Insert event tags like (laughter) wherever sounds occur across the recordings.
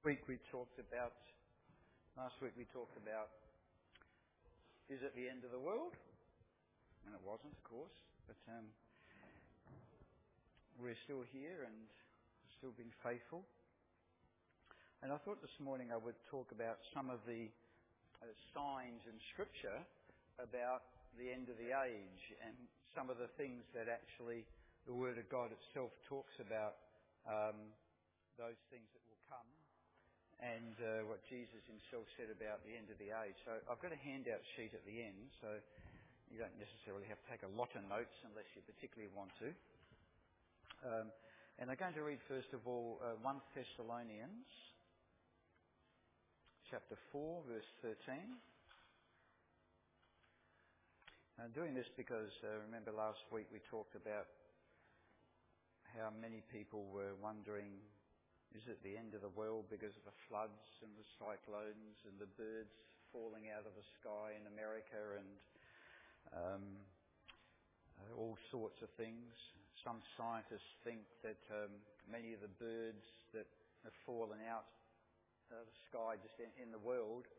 week we talked about, last week we talked about, is it the end of the world? And it wasn't, of course, but um, we're still here and still being faithful. And I thought this morning I would talk about some of the uh, signs in Scripture about the end of the age and some of the things that actually the Word of God itself talks about um, those things that and uh, what Jesus himself said about the end of the age. So I've got a handout sheet at the end, so you don't necessarily have to take a lot of notes unless you particularly want to. Um, and I'm going to read first of all uh, 1 Thessalonians chapter 4, verse 13. I'm doing this because uh, remember last week we talked about how many people were wondering is it the end of the world because of the floods and the cyclones and the birds falling out of the sky in America and um, all sorts of things? Some scientists think that um, many of the birds that have fallen out of the sky just in, in the world,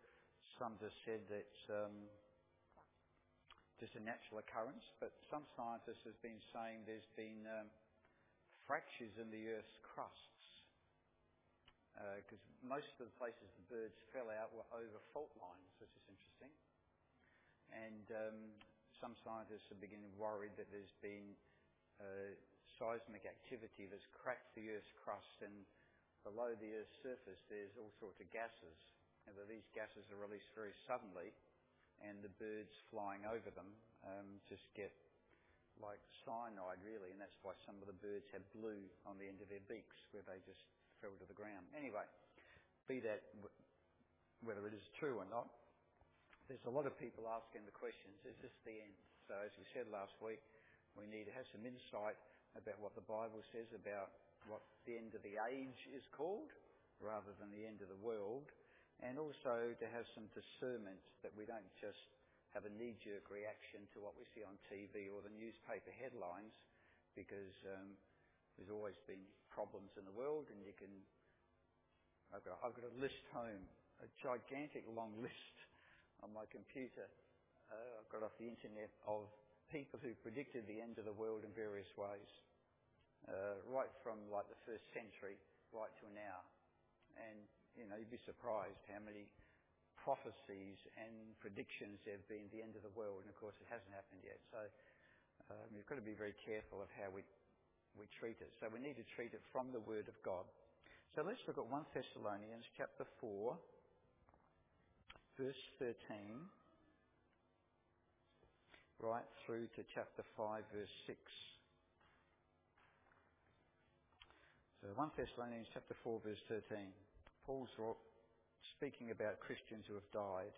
some just said that's um, just a natural occurrence, but some scientists have been saying there's been um, fractures in the Earth's crust because uh, most of the places the birds fell out were over fault lines, which is interesting. And um, some scientists are beginning worried that there's been uh, seismic activity that's cracked the Earth's crust, and below the Earth's surface there's all sorts of gases, and that these gases are released very suddenly, and the birds flying over them um, just get like cyanide, really, and that's why some of the birds have blue on the end of their beaks, where they just fell to the ground. Anyway, be that whether it is true or not, there's a lot of people asking the questions, is this the end? So as we said last week, we need to have some insight about what the Bible says about what the end of the age is called, rather than the end of the world, and also to have some discernment that we don't just have a knee-jerk reaction to what we see on TV or the newspaper headlines, because um, there's always been problems in the world, and you can. I've got, I've got a list home, a gigantic long (laughs) list on my computer. Uh, I've got off the internet of people who predicted the end of the world in various ways, uh, right from like the first century right to now. And you know, you'd be surprised how many prophecies and predictions there have been the end of the world, and of course it hasn't happened yet. So um, you've got to be very careful of how we we treat it. So we need to treat it from the Word of God. So let's look at 1 Thessalonians chapter 4, verse 13, right through to chapter 5, verse 6. So 1 Thessalonians chapter 4, verse 13. Paul's speaking about Christians who have died.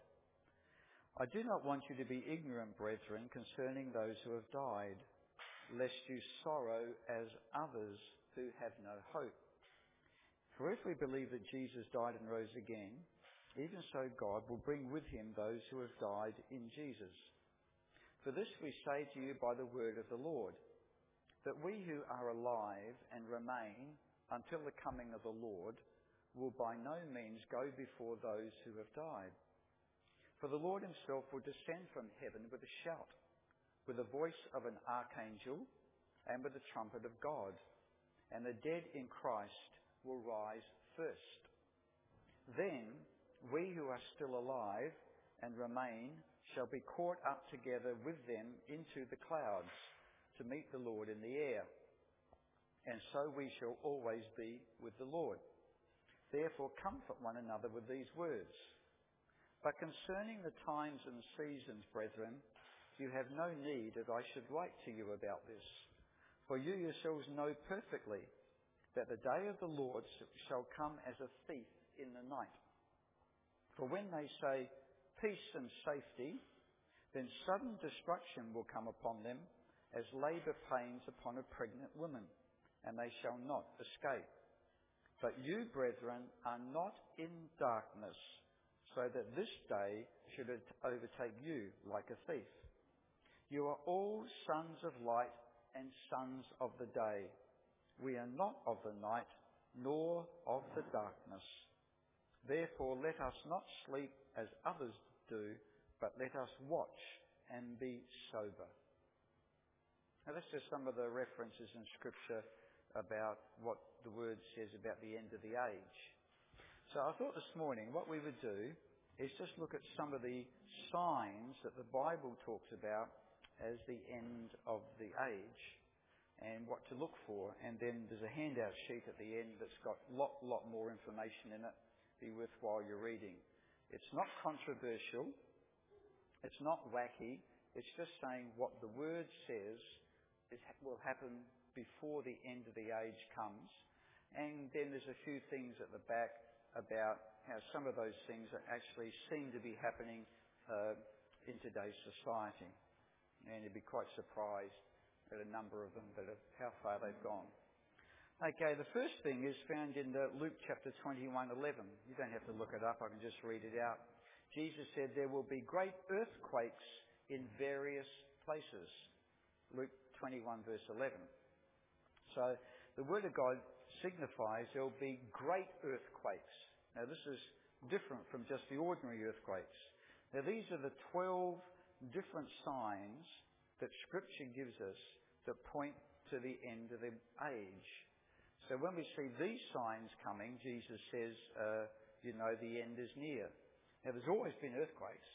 I do not want you to be ignorant, brethren, concerning those who have died lest you sorrow as others who have no hope. For if we believe that Jesus died and rose again, even so God will bring with him those who have died in Jesus. For this we say to you by the word of the Lord, that we who are alive and remain until the coming of the Lord will by no means go before those who have died. For the Lord himself will descend from heaven with a shout with the voice of an archangel and with the trumpet of God, and the dead in Christ will rise first. Then we who are still alive and remain shall be caught up together with them into the clouds to meet the Lord in the air. And so we shall always be with the Lord. Therefore comfort one another with these words. But concerning the times and seasons, brethren, you have no need that I should write to you about this, for you yourselves know perfectly that the day of the Lord shall come as a thief in the night. For when they say peace and safety, then sudden destruction will come upon them as labour pains upon a pregnant woman, and they shall not escape. But you, brethren, are not in darkness, so that this day should overtake you like a thief. You are all sons of light and sons of the day. We are not of the night, nor of the darkness. Therefore, let us not sleep as others do, but let us watch and be sober. Now, that's just some of the references in Scripture about what the Word says about the end of the age. So I thought this morning what we would do is just look at some of the signs that the Bible talks about as the end of the age and what to look for. And then there's a handout sheet at the end that's got a lot, lot more information in it. Be worthwhile your reading. It's not controversial. It's not wacky. It's just saying what the Word says is, will happen before the end of the age comes. And then there's a few things at the back about how some of those things actually seem to be happening uh, in today's society. And you'd be quite surprised at a number of them, that how far they've gone. Okay, the first thing is found in Luke chapter 21, 11. You don't have to look it up, I can just read it out. Jesus said there will be great earthquakes in various places. Luke 21 verse 11. So the Word of God signifies there will be great earthquakes. Now this is different from just the ordinary earthquakes. Now these are the 12 different signs that Scripture gives us that point to the end of the age. So when we see these signs coming, Jesus says, uh, you know, the end is near. Now there's always been earthquakes,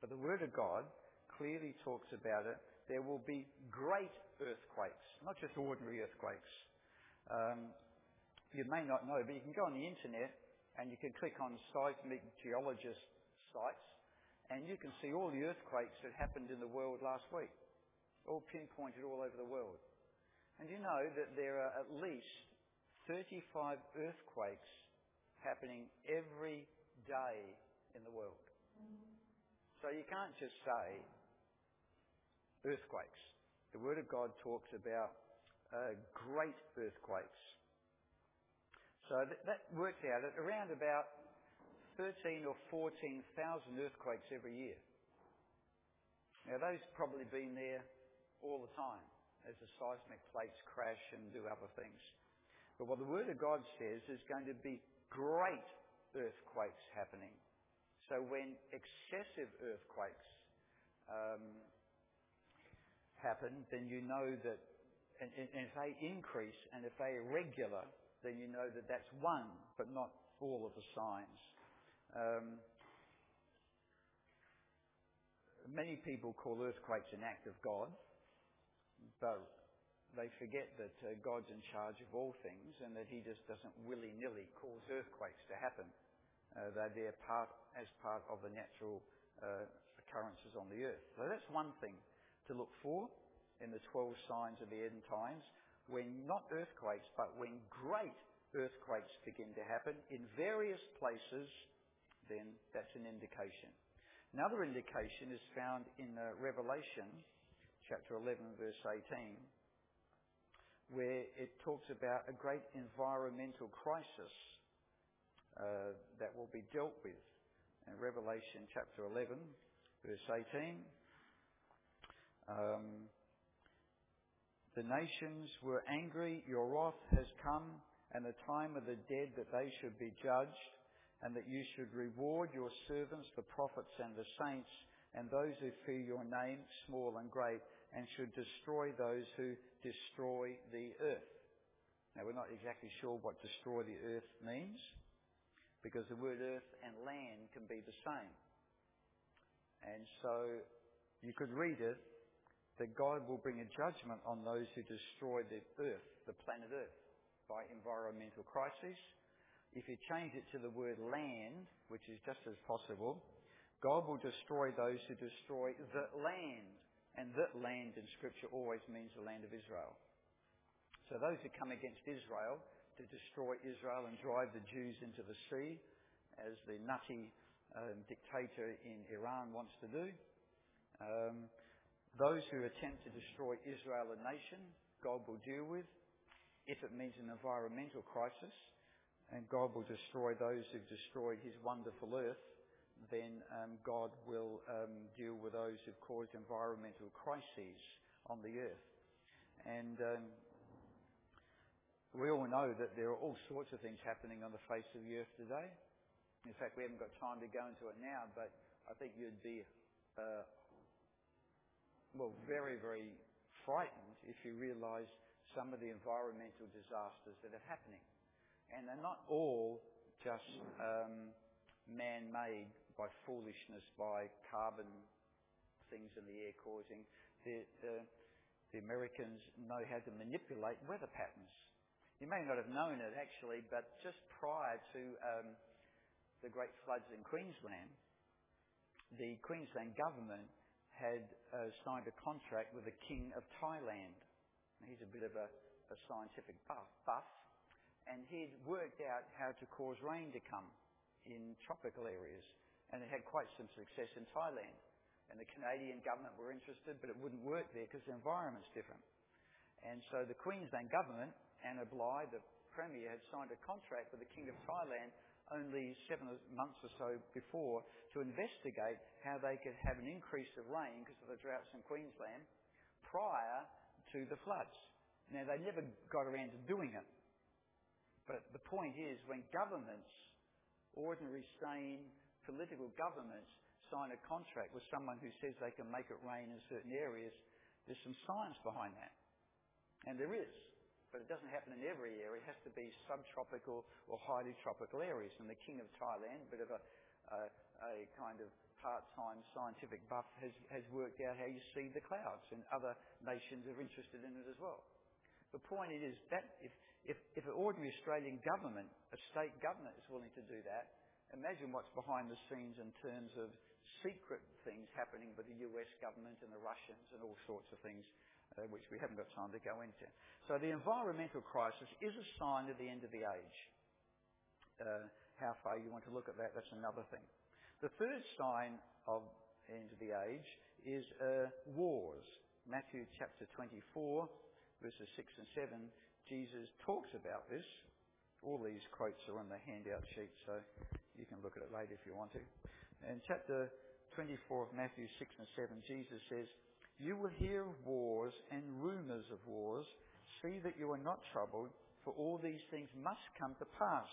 but the Word of God clearly talks about it there will be great earthquakes, not just ordinary earthquakes. Um, you may not know, but you can go on the internet and you can click on seismic geologist sites and you can see all the earthquakes that happened in the world last week, all pinpointed all over the world. And you know that there are at least 35 earthquakes happening every day in the world. So you can't just say earthquakes. The Word of God talks about uh, great earthquakes. So that, that works out at around about 13 or 14,000 earthquakes every year. Now those probably been there all the time as the seismic plates crash and do other things. But what the Word of God says is going to be great earthquakes happening. So when excessive earthquakes um, happen, then you know that, and, and if they increase and if they are regular, then you know that that's one, but not all of the signs. Um, many people call earthquakes an act of God, but they forget that uh, God's in charge of all things and that He just doesn't willy-nilly cause earthquakes to happen. Uh, they're there part, as part of the natural uh, occurrences on the earth. So that's one thing to look for in the 12 signs of the end times, when not earthquakes, but when great earthquakes begin to happen in various places, then that's an indication. Another indication is found in uh, Revelation chapter 11 verse 18, where it talks about a great environmental crisis uh, that will be dealt with. In Revelation chapter 11 verse 18, um, the nations were angry, your wrath has come, and the time of the dead that they should be judged, and that you should reward your servants, the prophets and the saints, and those who fear your name, small and great, and should destroy those who destroy the earth. Now we're not exactly sure what destroy the earth means, because the word earth and land can be the same. And so you could read it that God will bring a judgment on those who destroy the earth, the planet earth, by environmental crises. If you change it to the word land, which is just as possible, God will destroy those who destroy the land. And that land in Scripture always means the land of Israel. So those who come against Israel to destroy Israel and drive the Jews into the sea, as the nutty um, dictator in Iran wants to do, um, those who attempt to destroy Israel, a nation, God will deal with. If it means an environmental crisis, and God will destroy those who've destroyed his wonderful earth, then um, God will um, deal with those who've caused environmental crises on the earth. And um, we all know that there are all sorts of things happening on the face of the earth today. In fact, we haven't got time to go into it now, but I think you'd be, uh, well, very, very frightened if you realised some of the environmental disasters that are happening. And they're not all just um, man-made by foolishness, by carbon things in the air causing. The, the, the Americans know how to manipulate weather patterns. You may not have known it actually, but just prior to um, the great floods in Queensland, the Queensland government had uh, signed a contract with the King of Thailand. He's a bit of a, a scientific buff, buff, and he'd worked out how to cause rain to come in tropical areas, and it had quite some success in Thailand. And the Canadian government were interested, but it wouldn't work there because the environment's different. And so the Queensland government, Anna Bligh, the Premier, had signed a contract with the King of Thailand only seven months or so before to investigate how they could have an increase of rain because of the droughts in Queensland prior to the floods. Now, they never got around to doing it. But the point is, when governments, ordinary, sane, political governments, sign a contract with someone who says they can make it rain in certain areas, there's some science behind that. And there is. But it doesn't happen in every area. It has to be subtropical or highly tropical areas. And the King of Thailand, a bit of a, a, a kind of part-time scientific buff, has, has worked out how you see the clouds. And other nations are interested in it as well. The point is that if, if, if an ordinary Australian government, a state government is willing to do that, imagine what's behind the scenes in terms of secret things happening with the US government and the Russians and all sorts of things, uh, which we haven't got time to go into. So the environmental crisis is a sign of the end of the age. Uh, how far you want to look at that, that's another thing. The third sign of end of the age is uh, wars. Matthew chapter 24, verses 6 and 7, Jesus talks about this. All these quotes are on the handout sheet, so you can look at it later if you want to. In chapter 24 of Matthew 6 and 7, Jesus says, You will hear of wars and rumours of wars. See that you are not troubled, for all these things must come to pass,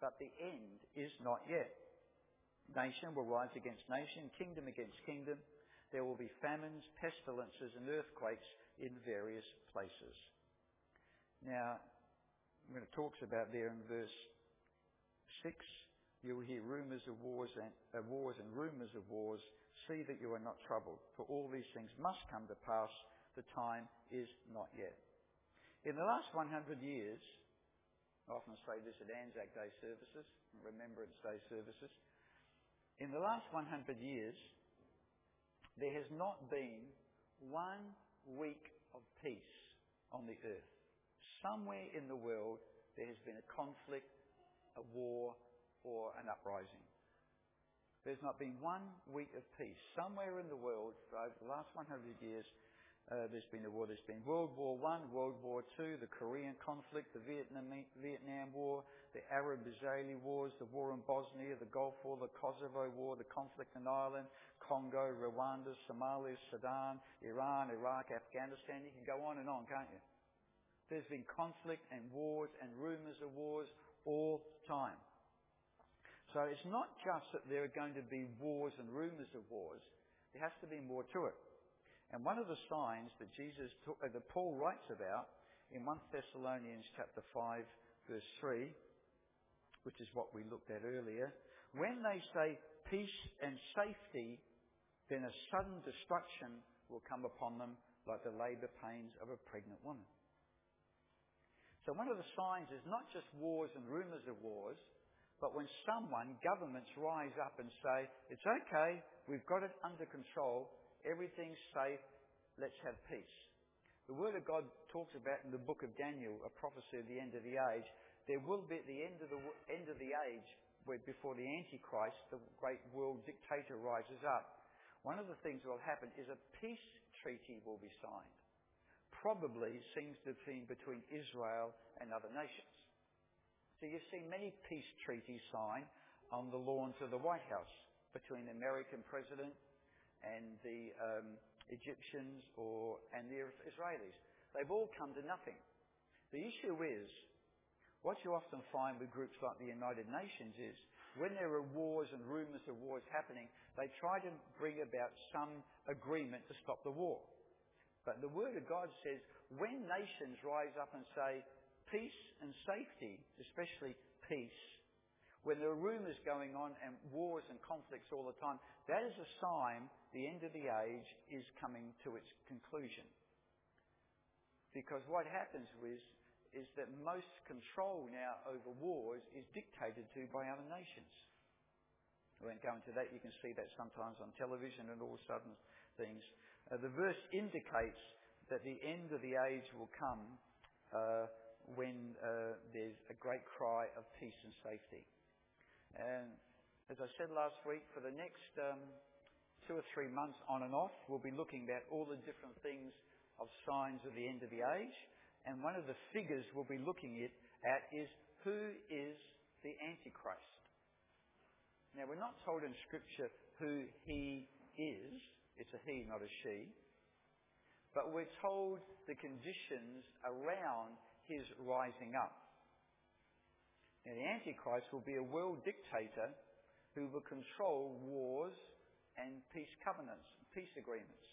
but the end is not yet. Nation will rise against nation, kingdom against kingdom. There will be famines, pestilences, and earthquakes in various places. Now, when it talks about there in verse 6, you will hear rumours of wars and, uh, wars and rumours of wars. See that you are not troubled, for all these things must come to pass. The time is not yet. In the last 100 years, I often say this at Anzac Day services, Remembrance Day services. In the last 100 years, there has not been one week of peace on the earth. Somewhere in the world, there has been a conflict, a war, or an uprising. There's not been one week of peace. Somewhere in the world, over the last 100 years, uh, there's been a war. There's been World War One, World War Two, the Korean conflict, the Vietnam, Vietnam War, the Arab-Israeli wars, the war in Bosnia, the Gulf War, the Kosovo War, the conflict in Ireland, Congo, Rwanda, Somalia, Sudan, Iran, Iraq, Afghanistan. You can go on and on, can't you? There's been conflict and wars and rumours of wars all time. So it's not just that there are going to be wars and rumours of wars. There has to be more to it. And one of the signs that Jesus took, uh, that Paul writes about in 1 Thessalonians chapter 5 verse 3, which is what we looked at earlier, when they say peace and safety, then a sudden destruction will come upon them like the labour pains of a pregnant woman. So one of the signs is not just wars and rumours of wars, but when someone, governments rise up and say, it's okay, we've got it under control, everything's safe, let's have peace. The Word of God talks about in the book of Daniel, a prophecy of the end of the age, there will be at the end of the, end of the age, where before the Antichrist, the great world dictator rises up, one of the things that will happen is a peace treaty will be signed. Probably seems to be between Israel and other nations. So you've seen many peace treaties signed on the lawns of the White House between the American president and the um, Egyptians or and the Israelis. They've all come to nothing. The issue is, what you often find with groups like the United Nations is when there are wars and rumours of wars happening, they try to bring about some agreement to stop the war. But the Word of God says when nations rise up and say peace and safety, especially peace, when there are rumours going on and wars and conflicts all the time, that is a sign the end of the age is coming to its conclusion. Because what happens is, is that most control now over wars is dictated to by other nations. I won't go into that. You can see that sometimes on television and all sudden things. Uh, the verse indicates that the end of the age will come uh, when uh, there's a great cry of peace and safety. And as I said last week, for the next um, two or three months on and off, we'll be looking at all the different things of signs of the end of the age. And one of the figures we'll be looking at, at is who is the Antichrist. Now, we're not told in Scripture who he is. It's a he, not a she. But we're told the conditions around his rising up. Now, the Antichrist will be a world dictator who will control wars and peace covenants, peace agreements.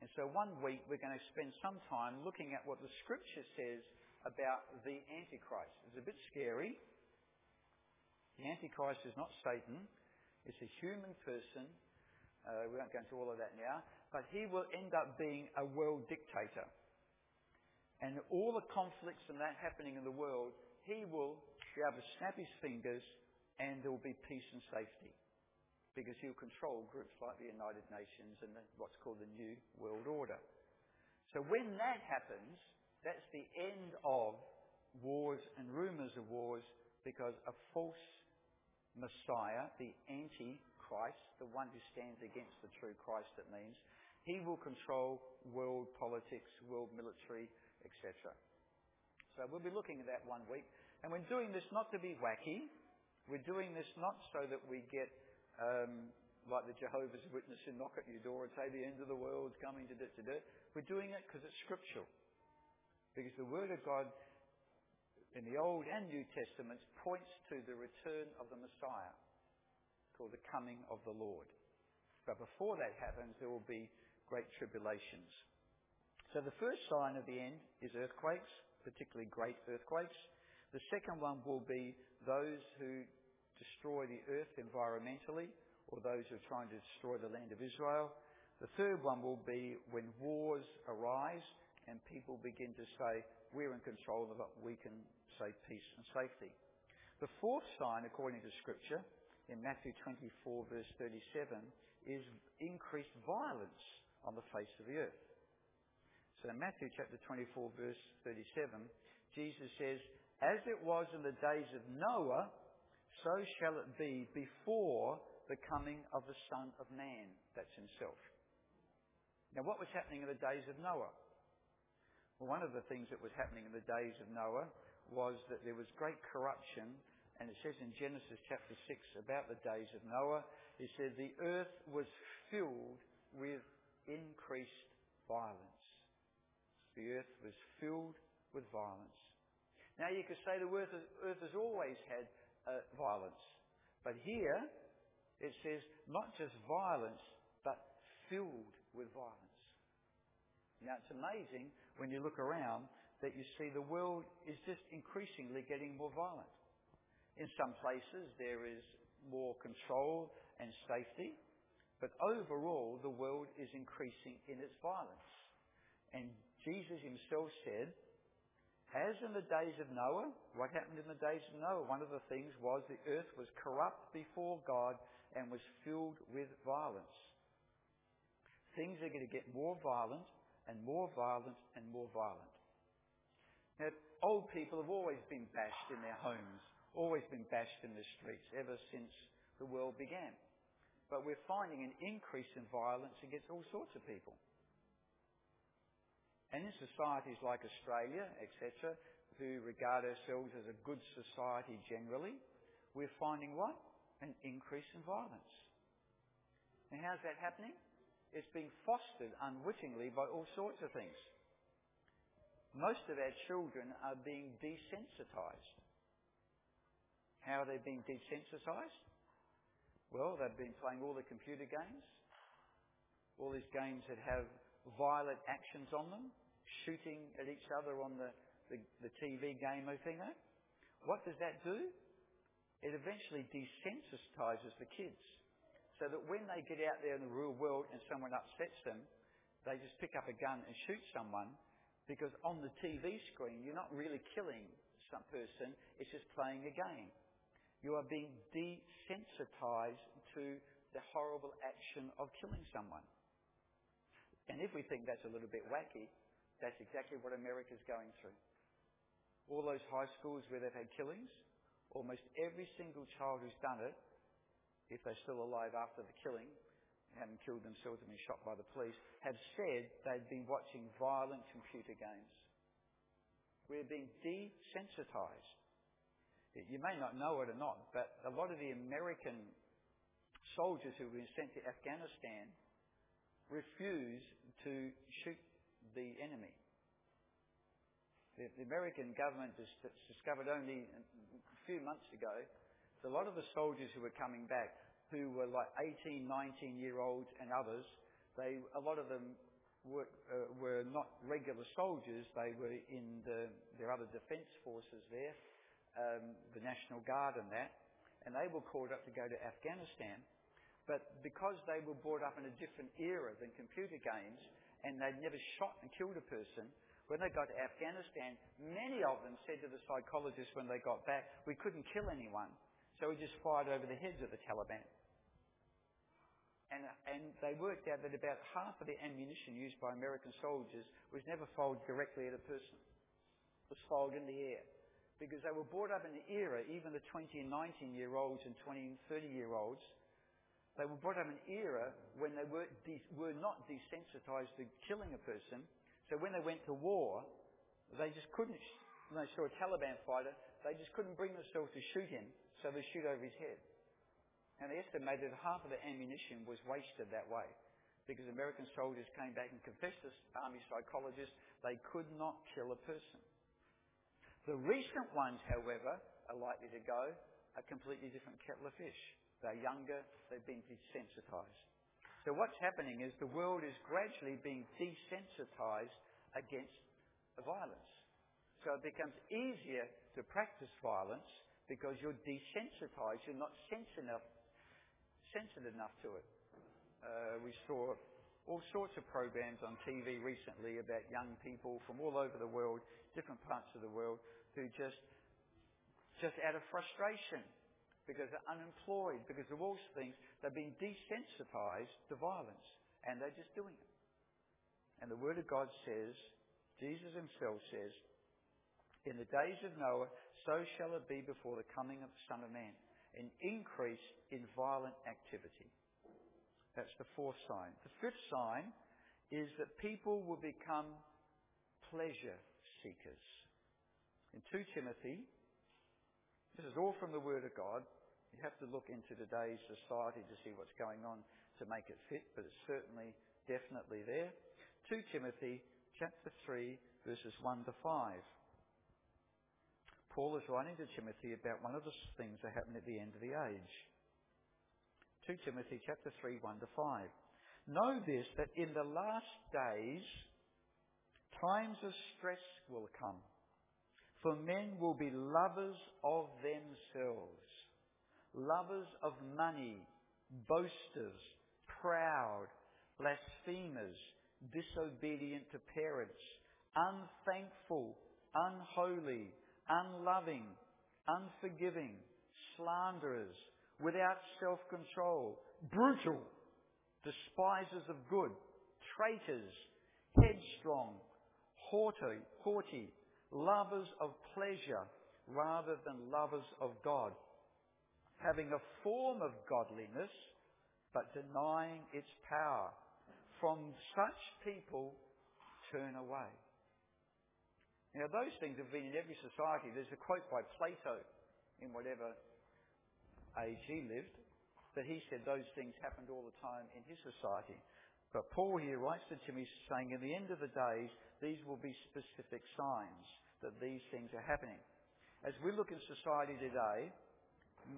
And so one week we're going to spend some time looking at what the scripture says about the Antichrist. It's a bit scary. The Antichrist is not Satan. It's a human person. Uh, we won't go into all of that now. But he will end up being a world dictator. And all the conflicts and that happening in the world, he will be able to snap his fingers and there will be peace and safety. Because he'll control groups like the United Nations and the, what's called the New World Order. So when that happens, that's the end of wars and rumours of wars because a false Messiah, the Antichrist, the one who stands against the true Christ, it means, he will control world politics, world military, etc. So we'll be looking at that one week. And we're doing this not to be wacky. We're doing this not so that we get um, like the Jehovah's Witness who knock at your door and say the end of the world's coming to do, to do. We're doing it because it's scriptural. Because the Word of God in the Old and New Testaments points to the return of the Messiah, called the coming of the Lord. But before that happens, there will be great tribulations. So the first sign of the end is earthquakes, particularly great earthquakes. The second one will be those who destroy the earth environmentally or those who are trying to destroy the land of Israel. The third one will be when wars arise and people begin to say, we're in control of it, we can say peace and safety. The fourth sign, according to Scripture, in Matthew 24 verse 37, is increased violence on the face of the earth. So in Matthew chapter 24 verse 37, Jesus says, as it was in the days of Noah, so shall it be before the coming of the Son of Man. That's himself. Now, what was happening in the days of Noah? Well, one of the things that was happening in the days of Noah was that there was great corruption, and it says in Genesis chapter 6 about the days of Noah, it said the earth was filled with increased violence. The earth was filled with violence. Now you could say the earth, earth has always had uh, violence. But here it says not just violence, but filled with violence. Now it's amazing when you look around that you see the world is just increasingly getting more violent. In some places there is more control and safety, but overall the world is increasing in its violence. And Jesus himself said as in the days of Noah, what happened in the days of Noah? One of the things was the earth was corrupt before God and was filled with violence. Things are going to get more violent and more violent and more violent. Now, old people have always been bashed in their homes, always been bashed in the streets ever since the world began. But we're finding an increase in violence against all sorts of people. And in societies like Australia, etc., who regard ourselves as a good society generally, we're finding what? An increase in violence. And how's that happening? It's being fostered unwittingly by all sorts of things. Most of our children are being desensitized. How are they being desensitized? Well, they've been playing all the computer games, all these games that have violent actions on them, shooting at each other on the, the, the TV game thing. Eh? What does that do? It eventually desensitizes the kids. So that when they get out there in the real world and someone upsets them, they just pick up a gun and shoot someone because on the TV screen you're not really killing some person, it's just playing a game. You are being desensitized to the horrible action of killing someone. And if we think that's a little bit wacky, that's exactly what America's going through. All those high schools where they've had killings, almost every single child who's done it, if they're still alive after the killing, haven't killed themselves and been shot by the police, have said they'd been watching violent computer games. We're being desensitized. You may not know it or not, but a lot of the American soldiers who been sent to Afghanistan refuse to shoot the enemy. The, the American government discovered only a few months ago that a lot of the soldiers who were coming back, who were like 18, 19 year olds and others, they, a lot of them were, uh, were not regular soldiers, they were in the, their other defence forces there, um, the National Guard and that, and they were called up to go to Afghanistan. But because they were brought up in a different era than computer games, and they'd never shot and killed a person, when they got to Afghanistan, many of them said to the psychologists when they got back, we couldn't kill anyone, so we just fired over the heads of the Taliban. And, and they worked out that about half of the ammunition used by American soldiers was never fired directly at a person. It was fired in the air. Because they were brought up in an era, even the 20 and 19 year olds and 20 and 30 year olds, they were brought up in an era when they were, de- were not desensitized to killing a person. So when they went to war, they just couldn't, when they saw a Taliban fighter, they just couldn't bring themselves to shoot him, so they shoot over his head. And they estimated that half of the ammunition was wasted that way. Because American soldiers came back and confessed to army psychologists they could not kill a person. The recent ones, however, are likely to go a completely different kettle of fish. They're younger, they've been desensitized. So what's happening is the world is gradually being desensitized against violence. So it becomes easier to practice violence because you're desensitized, you're not sensitive enough, sensitive enough to it. Uh, we saw all sorts of programs on TV recently about young people from all over the world, different parts of the world, who just, just out of frustration, because they're unemployed, because of all things, they've been desensitized to violence, and they're just doing it. And the Word of God says, Jesus Himself says, in the days of Noah, so shall it be before the coming of the Son of Man, an increase in violent activity. That's the fourth sign. The fifth sign is that people will become pleasure seekers. In 2 Timothy, this is all from the Word of God. You have to look into today's society to see what's going on to make it fit, but it's certainly, definitely there. 2 Timothy chapter 3, verses 1 to 5. Paul is writing to Timothy about one of the things that happen at the end of the age. 2 Timothy chapter 3, 1 to 5. Know this, that in the last days, times of stress will come. For men will be lovers of themselves, lovers of money, boasters, proud, blasphemers, disobedient to parents, unthankful, unholy, unloving, unforgiving, slanderers, without self-control, brutal, despisers of good, traitors, headstrong, haughty, haughty, lovers of pleasure rather than lovers of God, having a form of godliness but denying its power. From such people, turn away. Now, those things have been in every society. There's a quote by Plato in whatever age he lived, that he said those things happened all the time in his society. But Paul here writes to Timothy saying, in the end of the days, these will be specific signs that these things are happening. As we look in society today,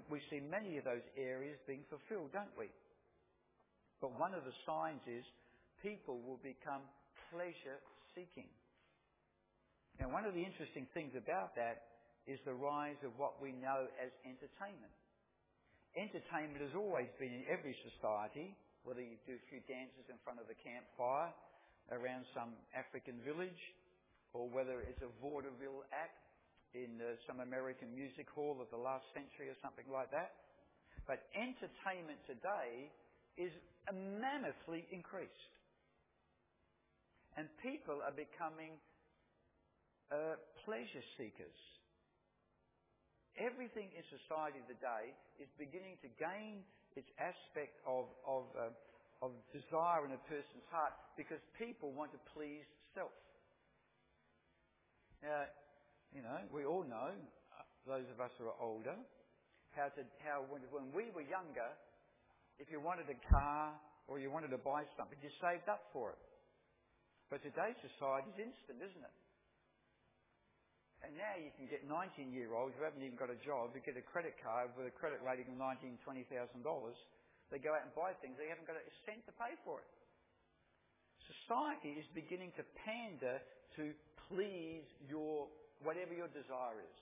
we see many of those areas being fulfilled, don't we? But one of the signs is people will become pleasure seeking. Now, one of the interesting things about that is the rise of what we know as entertainment. Entertainment has always been in every society, whether you do a few dances in front of the campfire around some African village, or whether it's a vaudeville act in uh, some American music hall of the last century or something like that. But entertainment today is mammothly increased. And people are becoming uh, pleasure seekers. Everything in society today is beginning to gain its aspect of, of, uh, of desire in a person's heart because people want to please self. Now, you know, we all know, uh, those of us who are older, how, to, how when, when we were younger, if you wanted a car or you wanted to buy something, you saved up for it. But today's society is instant, isn't it? And now you can get 19 year olds who haven't even got a job who get a credit card with a credit rating of $19,000, $20,000. They go out and buy things, they haven't got a cent to pay for it. Society is beginning to pander to please your, whatever your desire is.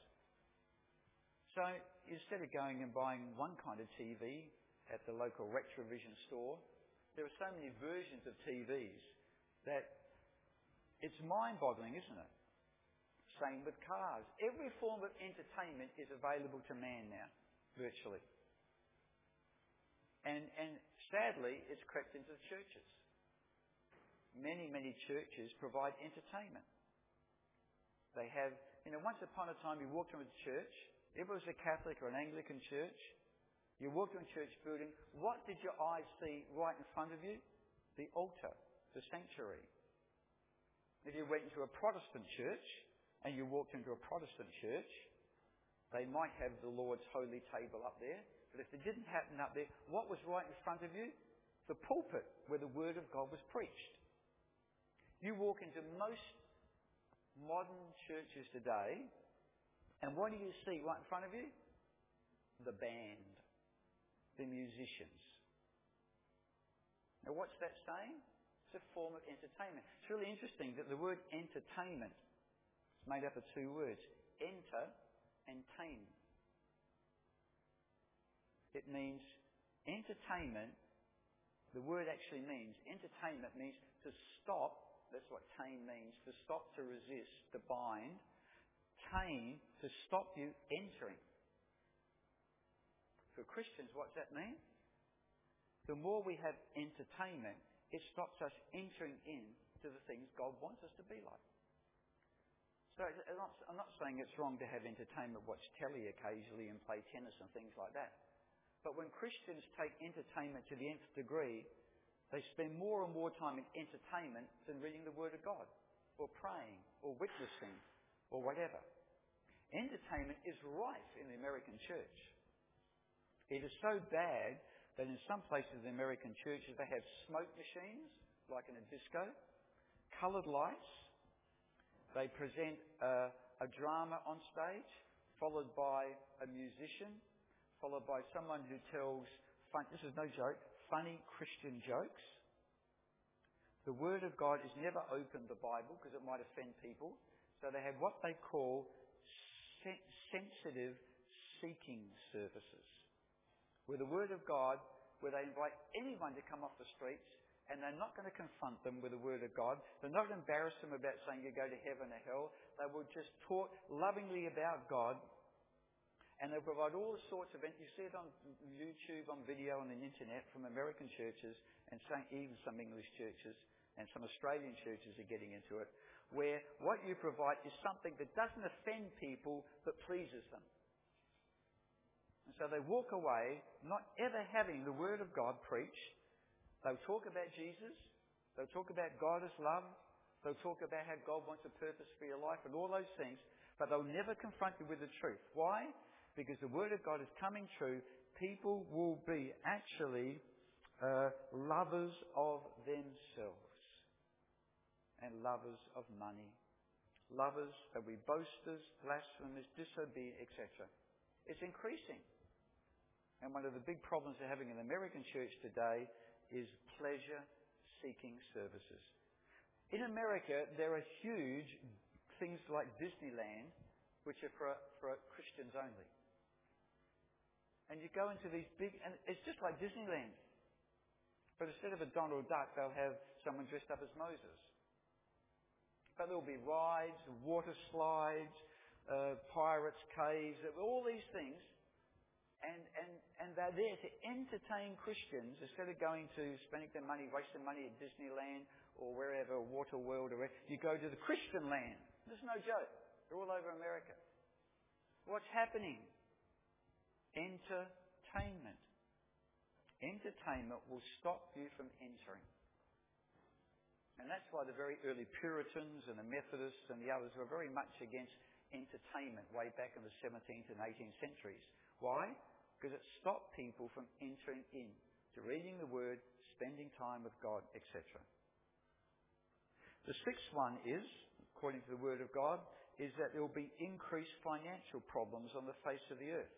So instead of going and buying one kind of TV at the local Retrovision store, there are so many versions of TVs that it's mind boggling, isn't it? Same with cars. Every form of entertainment is available to man now, virtually. And, and sadly, it's crept into the churches. Many, many churches provide entertainment. They have, you know, once upon a time you walked into a church, if it was a Catholic or an Anglican church, you walked into a church building, what did your eyes see right in front of you? The altar, the sanctuary. If you went into a Protestant church, and you walked into a Protestant church, they might have the Lord's holy table up there, but if it didn't happen up there, what was right in front of you? The pulpit where the Word of God was preached. You walk into most modern churches today, and what do you see right in front of you? The band, the musicians. Now, what's that saying? It's a form of entertainment. It's really interesting that the word entertainment made up of two words enter and tame. It means entertainment. The word actually means entertainment means to stop. That's what tame means. To stop, to resist, to bind. Tame, to stop you entering. For Christians, what's that mean? The more we have entertainment, it stops us entering in to the things God wants us to be like. So I'm not, I'm not saying it's wrong to have entertainment, watch telly occasionally and play tennis and things like that. But when Christians take entertainment to the nth degree, they spend more and more time in entertainment than reading the Word of God, or praying, or witnessing, or whatever. Entertainment is rife in the American church. It is so bad that in some places in the American churches they have smoke machines, like in a disco, coloured lights, they present a, a drama on stage, followed by a musician, followed by someone who tells, fun, this is no joke, funny Christian jokes. The Word of God is never opened the Bible because it might offend people. So they have what they call sensitive seeking services. Where the Word of God, where they invite anyone to come off the streets and they're not going to confront them with the Word of God. They're not going to embarrass them about saying you go to heaven or hell. They will just talk lovingly about God. And they'll provide all sorts of, you see it on YouTube, on video, on the internet from American churches and some, even some English churches and some Australian churches are getting into it, where what you provide is something that doesn't offend people but pleases them. And so they walk away not ever having the Word of God preached, They'll talk about Jesus. They'll talk about God as love. They'll talk about how God wants a purpose for your life and all those things. But they'll never confront you with the truth. Why? Because the Word of God is coming true. People will be actually uh, lovers of themselves and lovers of money. Lovers, they'll be boasters, blasphemers, disobedient, etc. It's increasing. And one of the big problems they're having in the American church today is pleasure seeking services. In America, there are huge things like Disneyland, which are for, for Christians only. And you go into these big, and it's just like Disneyland. But instead of a Donald Duck, they'll have someone dressed up as Moses. But there'll be rides, water slides, uh, pirates' caves, all these things. And, and, and they're there to entertain Christians instead of going to spending their money, wasting money at Disneyland or wherever, Waterworld or wherever. You go to the Christian land. There's no joke. They're all over America. What's happening? Entertainment. Entertainment will stop you from entering. And that's why the very early Puritans and the Methodists and the others were very much against entertainment way back in the 17th and 18th centuries. Why? Because it stopped people from entering in to reading the Word, spending time with God, etc. The sixth one is, according to the Word of God, is that there will be increased financial problems on the face of the earth.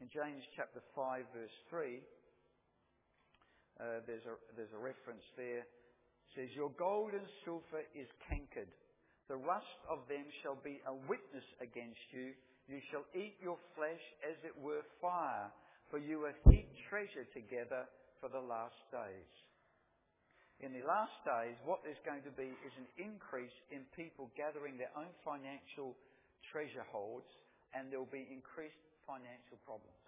In James chapter 5 verse 3, uh, there's, a, there's a reference there. It says, Your gold and silver is cankered. The rust of them shall be a witness against you. You shall eat your flesh as it were fire, for you have heaped treasure together for the last days. In the last days, what there's going to be is an increase in people gathering their own financial treasure holds, and there will be increased financial problems.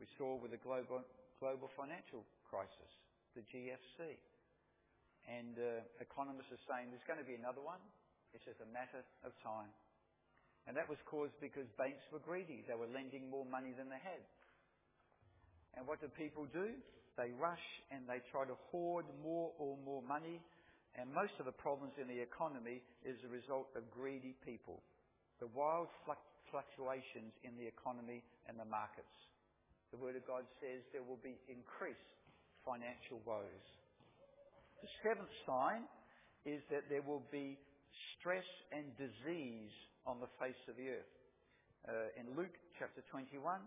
We saw with the global, global financial crisis, the GFC. And uh, economists are saying there's going to be another one. It's just a matter of time. And that was caused because banks were greedy. They were lending more money than they had. And what do people do? They rush and they try to hoard more or more money. And most of the problems in the economy is a result of greedy people. The wild fluctuations in the economy and the markets. The Word of God says there will be increased financial woes. The seventh sign is that there will be stress and disease on the face of the earth. Uh, in Luke chapter 21,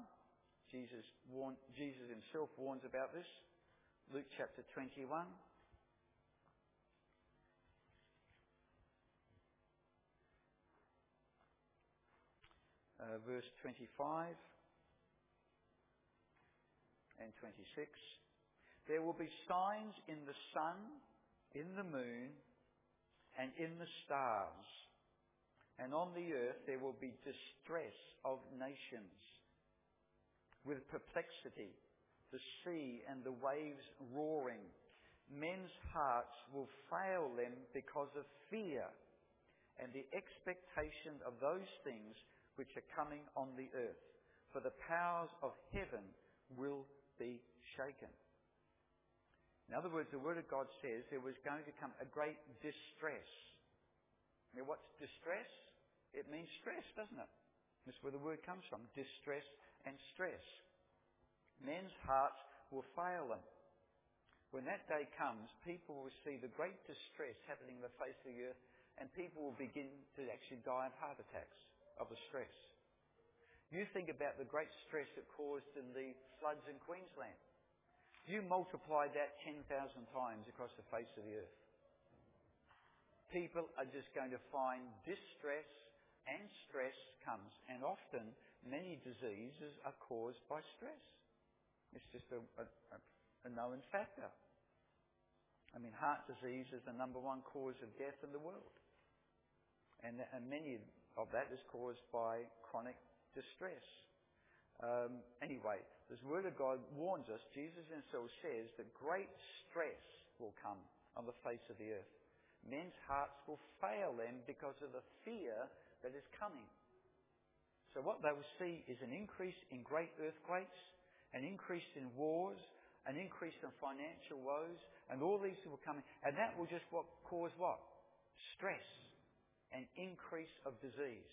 Jesus, warned, Jesus himself warns about this. Luke chapter 21. Uh, verse 25 and 26. There will be signs in the sun, in the moon, and in the stars. And on the earth there will be distress of nations with perplexity, the sea and the waves roaring. Men's hearts will fail them because of fear and the expectation of those things which are coming on the earth. For the powers of heaven will be shaken. In other words, the Word of God says there was going to come a great distress. Now, what's distress? It means stress, doesn't it? That's where the word comes from distress and stress. Men's hearts will fail them. When that day comes, people will see the great distress happening on the face of the earth, and people will begin to actually die of heart attacks of the stress. You think about the great stress it caused in the floods in Queensland. You multiply that 10,000 times across the face of the earth. People are just going to find distress and stress comes, and often many diseases are caused by stress. It's just a, a, a known factor. I mean, heart disease is the number one cause of death in the world. And, and many of that is caused by chronic distress. Um, anyway, this Word of God warns us, Jesus himself says, that great stress will come on the face of the earth. Men's hearts will fail them because of the fear that is coming. So what they will see is an increase in great earthquakes, an increase in wars, an increase in financial woes, and all these will come. And that will just what, cause what? Stress and increase of disease.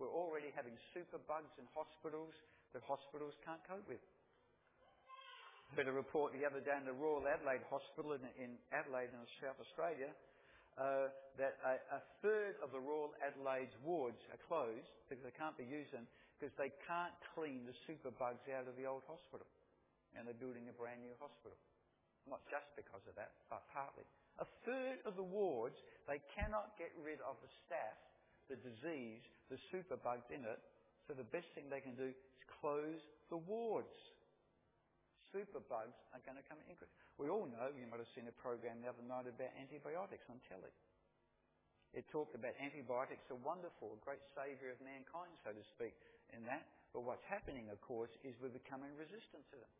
We're already having superbugs in hospitals that hospitals can't cope with. I read a report the other day in the Royal Adelaide Hospital in, in Adelaide in South Australia. Uh, that a, a, third of the Royal Adelaide's wards are closed because they can't be used in because they can't clean the super bugs out of the old hospital. And they're building a brand new hospital. Not just because of that, but partly. A third of the wards, they cannot get rid of the staph, the disease, the super bugs in it. So the best thing they can do is close the wards super bugs are going to come in. We all know, you might have seen a program the other night about antibiotics on telly. It talked about antibiotics are wonderful, a great saviour of mankind, so to speak, in that. But what's happening, of course, is we're becoming resistant to them.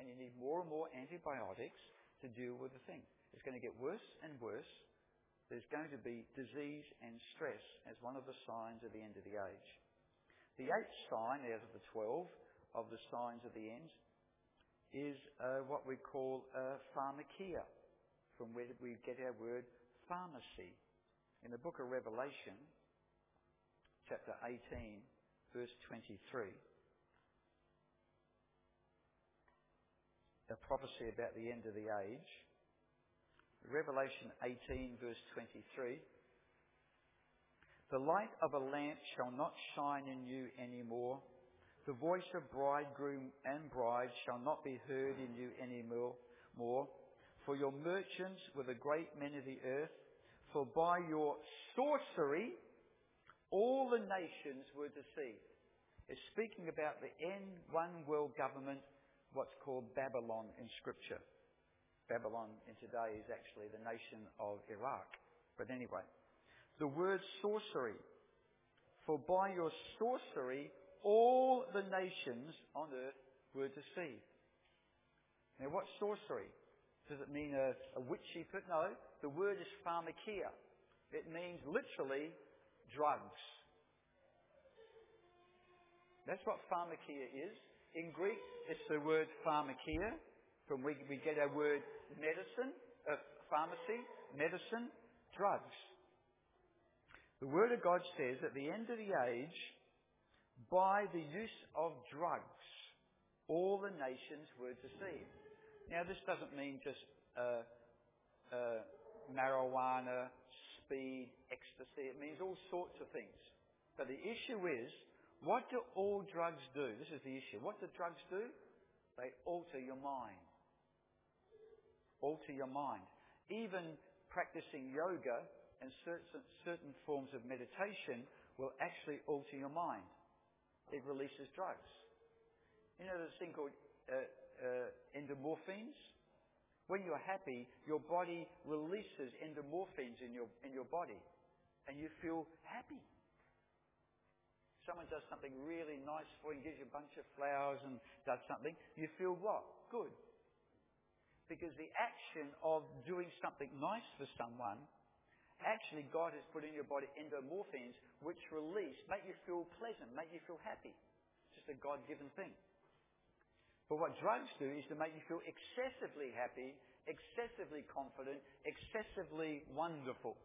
And you need more and more antibiotics to deal with the thing. It's going to get worse and worse. There's going to be disease and stress as one of the signs of the end of the age. The eighth sign out of the twelve of the signs of the end is uh, what we call uh, pharmakeia, from where we get our word pharmacy. In the book of Revelation, chapter 18, verse 23, a prophecy about the end of the age. Revelation 18, verse 23. The light of a lamp shall not shine in you any more the voice of bridegroom and bride shall not be heard in you any more, for your merchants were the great men of the earth, for by your sorcery all the nations were deceived. It's speaking about the end one world government, what's called Babylon in Scripture. Babylon in today is actually the nation of Iraq. But anyway, the word sorcery. For by your sorcery all the nations on earth were deceived. Now, what's sorcery? Does it mean a, a witchy put? No, the word is pharmakeia. It means literally drugs. That's what pharmakeia is. In Greek, it's the word pharmakeia, from which we get our word medicine, uh, pharmacy, medicine, drugs. The Word of God says at the end of the age, by the use of drugs, all the nations were deceived. Now, this doesn't mean just uh, uh, marijuana, speed, ecstasy. It means all sorts of things. But the issue is, what do all drugs do? This is the issue. What do drugs do? They alter your mind. Alter your mind. Even practicing yoga and certain, certain forms of meditation will actually alter your mind it releases drugs. You know there's a thing called uh, uh, endorphins? When you're happy, your body releases endorphins in your, in your body, and you feel happy. Someone does something really nice for you, gives you a bunch of flowers and does something, you feel what? Good. Because the action of doing something nice for someone Actually, God has put in your body endorphins which release, make you feel pleasant, make you feel happy. It's just a God given thing. But what drugs do is to make you feel excessively happy, excessively confident, excessively wonderful.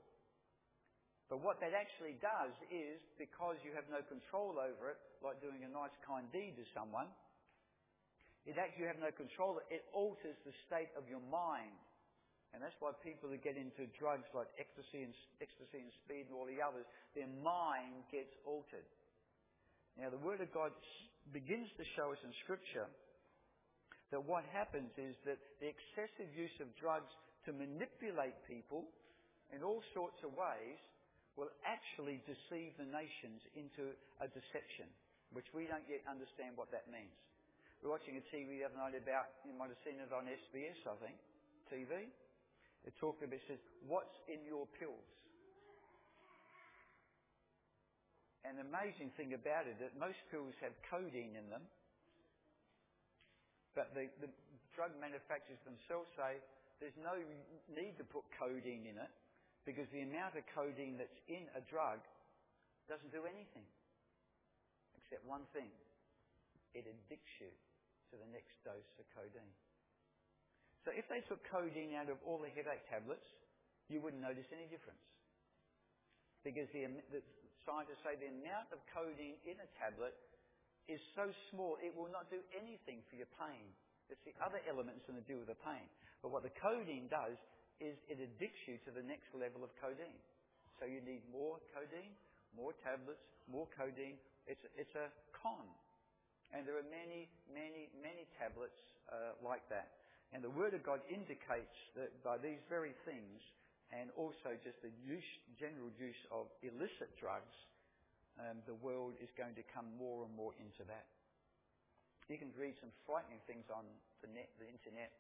But what that actually does is, because you have no control over it, like doing a nice kind deed to someone, it actually you have no control, it alters the state of your mind. And that's why people who get into drugs like ecstasy and, ecstasy and speed and all the others, their mind gets altered. Now, the Word of God begins to show us in Scripture that what happens is that the excessive use of drugs to manipulate people in all sorts of ways will actually deceive the nations into a deception, which we don't yet understand what that means. We're watching a TV the other night about, you might have seen it on SBS, I think, TV. It talks about, it says, what's in your pills? And the amazing thing about it, that most pills have codeine in them, but the, the drug manufacturers themselves say there's no need to put codeine in it because the amount of codeine that's in a drug doesn't do anything except one thing. It addicts you to the next dose of codeine. So if they took codeine out of all the headache tablets, you wouldn't notice any difference. Because the, the scientists say the amount of codeine in a tablet is so small it will not do anything for your pain. It's the other elements that deal with the pain. But what the codeine does, is it addicts you to the next level of codeine. So you need more codeine, more tablets, more codeine. It's, it's a con. And there are many, many, many tablets uh, like that. And the Word of God indicates that by these very things, and also just the use, general use of illicit drugs, um, the world is going to come more and more into that. You can read some frightening things on the net, the internet,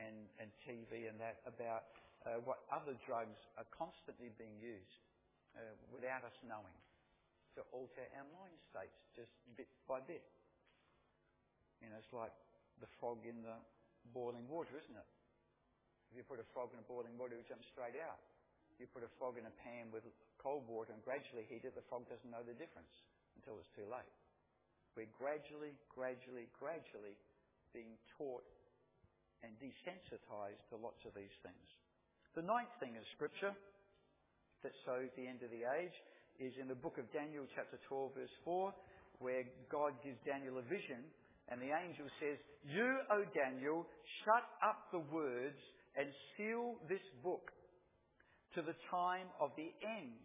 and, and TV and that about uh, what other drugs are constantly being used uh, without us knowing to alter our mind states just bit by bit. You know, it's like the frog in the boiling water, isn't it? If you put a frog in a boiling water, it jumps straight out. You put a frog in a pan with cold water and gradually heat it, the frog doesn't know the difference until it's too late. We're gradually, gradually, gradually being taught and desensitized to lots of these things. The ninth thing in Scripture that shows the end of the age is in the book of Daniel, chapter 12, verse 4, where God gives Daniel a vision, and the angel says, You, O Daniel, shut up the words and seal this book to the time of the end.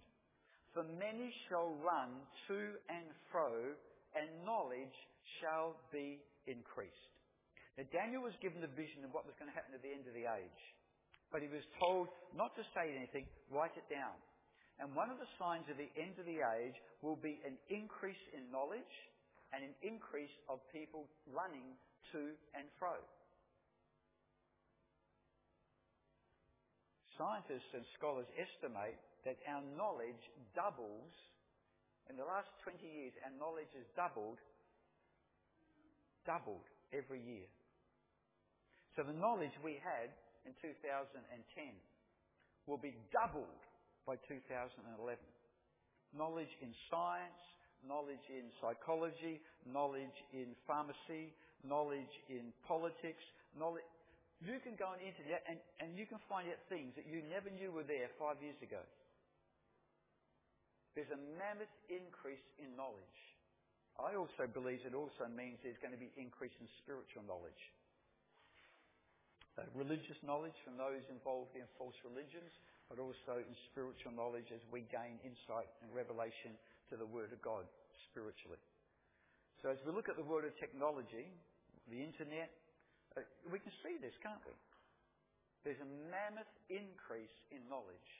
For many shall run to and fro, and knowledge shall be increased. Now, Daniel was given the vision of what was going to happen at the end of the age. But he was told not to say anything, write it down. And one of the signs of the end of the age will be an increase in knowledge and an increase of people running to and fro. Scientists and scholars estimate that our knowledge doubles. In the last 20 years, our knowledge has doubled, doubled every year. So the knowledge we had in 2010 will be doubled by 2011. Knowledge in science, knowledge in psychology, knowledge in pharmacy, knowledge in politics, knowledge. You can go on the internet and, and you can find out things that you never knew were there five years ago. There's a mammoth increase in knowledge. I also believe it also means there's going to be increase in spiritual knowledge uh, religious knowledge from those involved in false religions, but also in spiritual knowledge as we gain insight and revelation to the Word of God spiritually. So as we look at the world of technology, the internet, uh, we can see this, can't we? There's a mammoth increase in knowledge.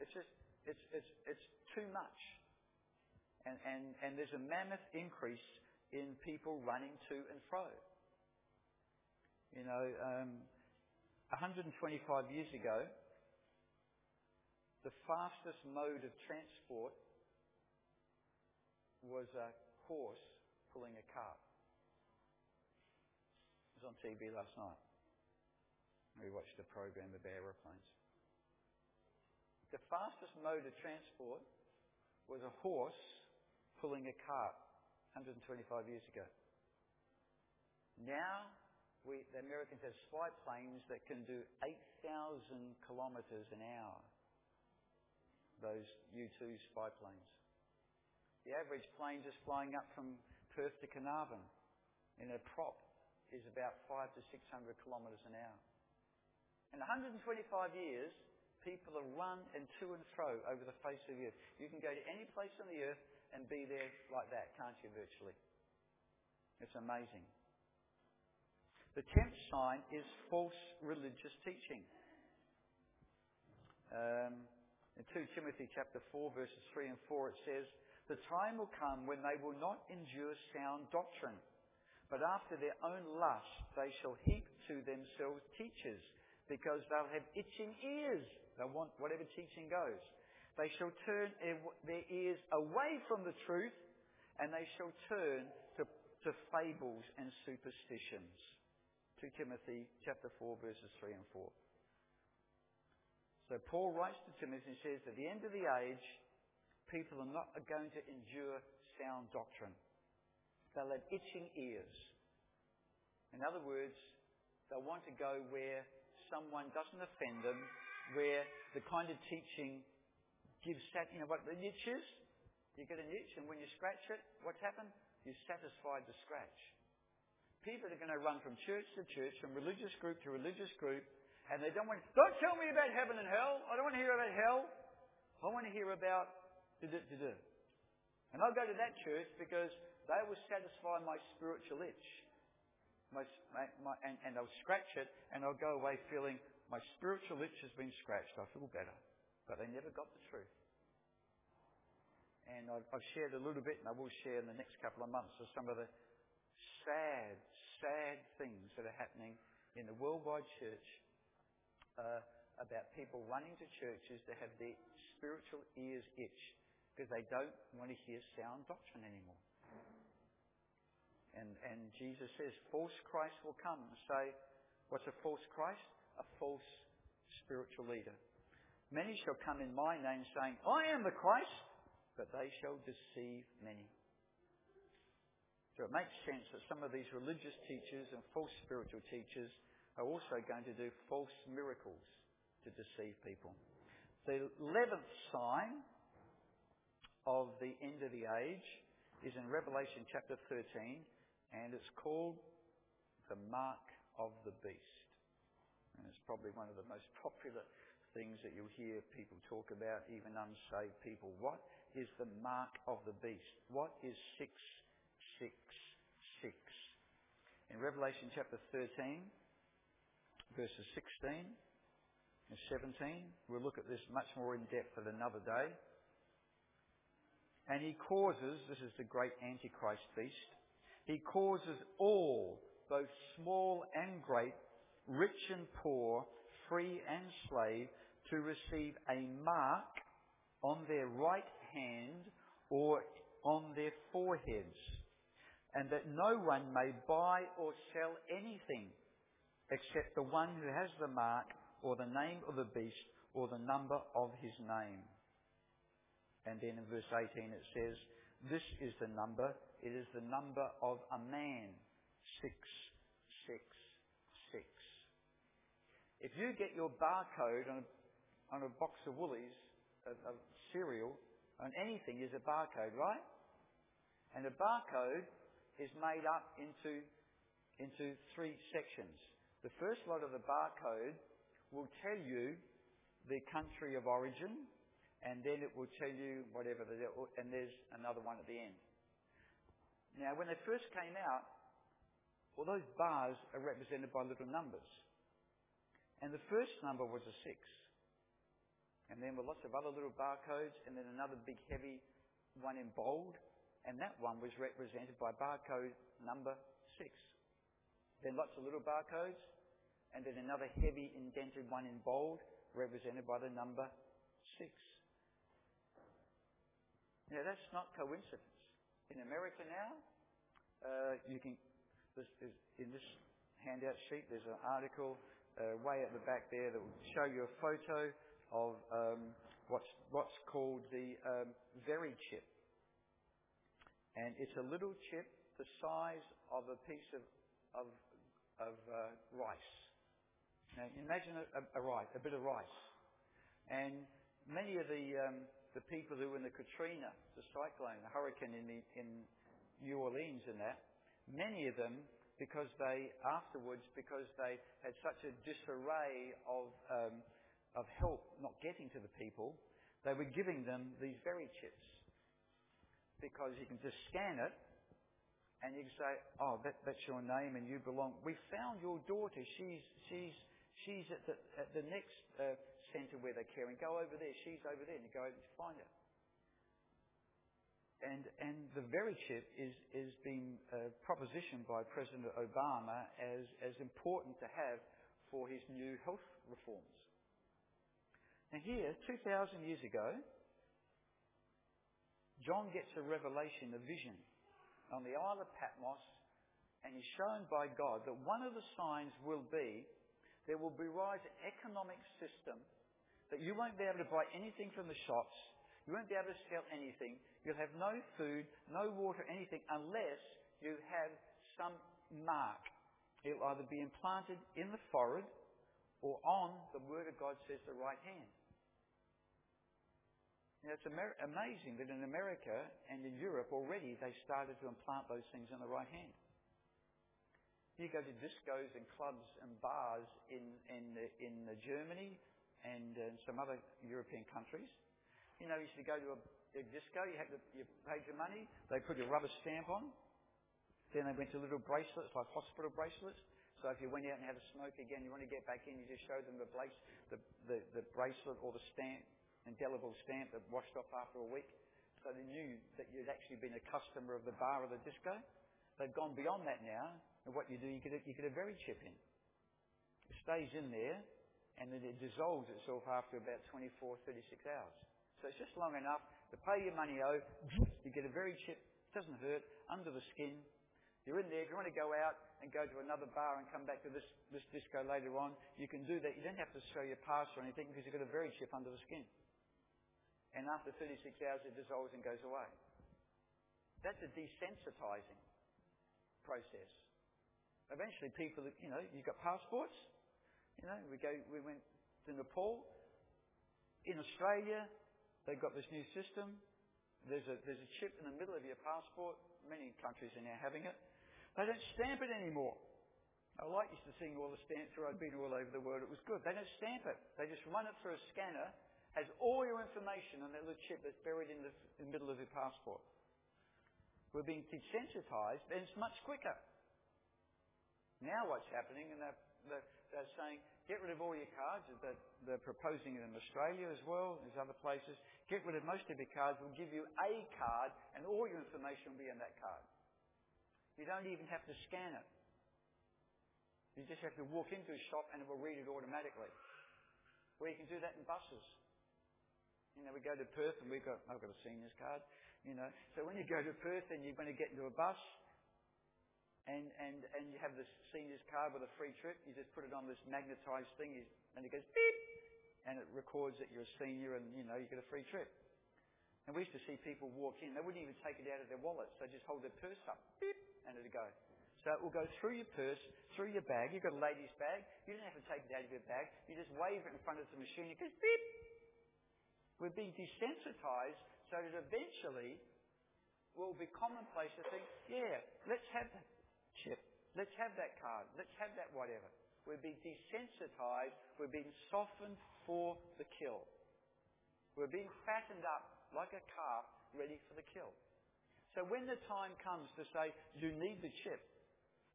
It's just, it's, it's, it's too much. And, and, and there's a mammoth increase in people running to and fro. You know, um, 125 years ago, the fastest mode of transport was a horse pulling a cart. It was on TV last night. We watched a program of aeroplanes. The fastest mode of transport was a horse pulling a cart 125 years ago. Now we, the Americans have spy planes that can do 8,000 kilometres an hour. Those U-2 spy planes. The average plane just flying up from Perth to Carnarvon in a prop is about five to 600 kilometres an hour. In 125 years, people have run and to and fro over the face of the earth. You can go to any place on the earth and be there like that, can't you, virtually? It's amazing. The tenth sign is false religious teaching. Um, in 2 Timothy chapter 4 verses 3 and 4 it says, The time will come when they will not endure sound doctrine, but after their own lust they shall heap to themselves teachers, because they'll have itching ears. They'll want whatever teaching goes. They shall turn their ears away from the truth, and they shall turn to, to fables and superstitions. 2 Timothy chapter 4 verses 3 and 4. So Paul writes to Timothy and says, at the end of the age, people are not going to endure sound doctrine. They'll have itching ears. In other words, they'll want to go where someone doesn't offend them, where the kind of teaching gives sat you know what the itch is? You get an itch and when you scratch it, what's happened? You satisfied the scratch people are going to run from church to church, from religious group to religious group, And they don't want, don't tell me about heaven and hell. I don't want to hear about hell. I want to hear about da da da And I'll go to that church because they will satisfy my spiritual itch. My, my, my, and, and I'll scratch it and I'll go away feeling my spiritual itch has been scratched. I feel better. But they never got the truth. And I've, I've shared a little bit, and I will share in the next couple of months, of some of the sad, sad things that are happening in the worldwide church uh, about people running to churches to have their spiritual ears itch because they don't want to hear sound doctrine anymore. And, and Jesus says, false Christ will come and say, what's a false Christ? A false spiritual leader. Many shall come in my name saying, I am the Christ, but they shall deceive many. So it makes sense that some of these religious teachers and false spiritual teachers are also going to do false miracles to deceive people. The eleventh sign of the end of the age is in Revelation chapter 13, and it's called the mark of the beast. And it's probably one of the most popular things that you'll hear people talk about, even unsaved people. What is the mark of the beast? What is 666? In Revelation chapter 13, verses 16 and 17, we'll look at this much more in depth at another day. And he causes, this is the great Antichrist beast, he causes all, both small and great, rich and poor, free and slave, to receive a mark on their right hand or on their foreheads, and that no one may buy or sell anything except the one who has the mark or the name of the beast or the number of his name. And then in verse 18 it says, This is the number, it is the number of a man. Six, six, six. If you get your barcode on a on a box of Woolies, of, of cereal, on anything is a barcode, right? And a barcode is made up into, into three sections. The first lot of the barcode will tell you the country of origin, and then it will tell you whatever, the, and there's another one at the end. Now, when they first came out, all those bars are represented by little numbers. And the first number was a six. And then were lots of other little barcodes, and then another big heavy one in bold, and that one was represented by barcode number six. Then lots of little barcodes, and then another heavy indented one in bold, represented by the number six. Now that's not coincidence. In America now, uh, you can, in this handout sheet, there's an article uh, way at the back there that will show you a photo of um, what's, what's called the um, Very chip. And it's a little chip the size of a piece of, of, of uh, rice. Now imagine a, a, a, rice, a bit of rice. And many of the, um, the people who were in the Katrina, the cyclone, the hurricane in, the, in New Orleans and that, many of them, because they, afterwards, because they had such a disarray of um, of help not getting to the people, they were giving them these very chips. Because you can just scan it and you can say, oh, that, that's your name and you belong. We found your daughter. She's, she's, she's at the, at the next uh, centre where they're caring. Go over there. She's over there. And you go over to find her. And, and the very chip is, is being uh, propositioned by President Obama as, as important to have for his new health reforms. Now here, 2,000 years ago, John gets a revelation, a vision on the Isle of Patmos, and he's shown by God that one of the signs will be there will be rise an economic system that you won't be able to buy anything from the shops, you won't be able to sell anything, you'll have no food, no water, anything, unless you have some mark. It'll either be implanted in the forehead or on, the Word of God says, the right hand. Now, it's Amer- amazing that in America and in Europe already they started to implant those things in the right hand. You go to discos and clubs and bars in in in Germany and uh, some other European countries. You know, you used to go to a, a disco. You had to, you paid your money. They put a rubber stamp on. Then they went to little bracelets, like hospital bracelets. So if you went out and had a smoke again, you want to get back in, you just show them the, brace, the, the, the bracelet or the stamp, indelible stamp that washed off after a week. So they knew that you'd actually been a customer of the bar or the disco. They've gone beyond that now, and what you do, you get a, you get a VeriChip in. It stays in there, and then it dissolves itself after about 24, 36 hours. So it's just long enough to pay your money out. (sniffs) You get a VeriChip, doesn't hurt, under the skin. You're in there. If you want to go out and go to another bar and come back to this, this disco later on, you can do that. You don't have to show your pass or anything because you've got a VeriChip under the skin and after 36 hours it dissolves and goes away. That's a desensitizing process. Eventually people, you know, you've got passports, you know, we go, we went to Nepal. In Australia, they've got this new system. There's a, there's a chip in the middle of your passport. Many countries are now having it. They don't stamp it anymore. I like used to seeing all the stamps through. I'd been all over the world. It was good. They don't stamp it. They just run it through a scanner has all your information on that little chip that's buried in the, in the middle of your passport. We're being desensitized, and it's much quicker. Now what's happening, and they're, they're, saying, get rid of all your cards. They're, they're proposing it in Australia as well, there's other places. Get rid of most of your cards. We'll give you a card, and all your information will be in that card. You don't even have to scan it. You just have to walk into a shop and it will read it automatically. Or you can do that in buses. You know, we go to Perth and we've got, I've got a seniors card, you know. So when you go to Perth and you're going to get into a bus and, and, and you have this seniors card with a free trip, you just put it on this magnetised thing and it goes beep and it records that you're a senior and, you know, you get a free trip. And we used to see people walk in, they wouldn't even take it out of their wallets, they just hold their purse up, beep, and it'll go. So it will go through your purse, through your bag. You've got a lady's bag. You don't have to take it out of your bag. You just wave it in front of the machine. It goes beep, we're being desensitized so that eventually will be commonplace to think, yeah, let's have chip. Let's have that card. Let's have that whatever. We're being desensitized. We're being softened for the kill. We're being fattened up like a calf ready for the kill. So when the time comes to say, you need the chip,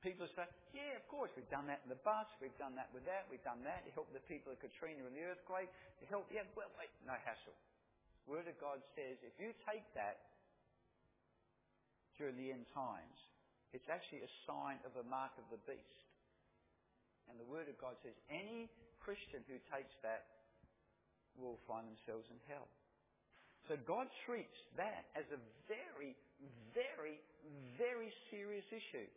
people say, yeah, of course, we've done that in the bus, we've done that with that, we've done that to help the people of Katrina and the earthquake, to help, yeah, well, wait, no hassle. Word of God says if you take that during the end times, it's actually a sign of the mark of the beast. And the Word of God says any Christian who takes that will find themselves in hell. So God treats that as a very, very, very serious issue.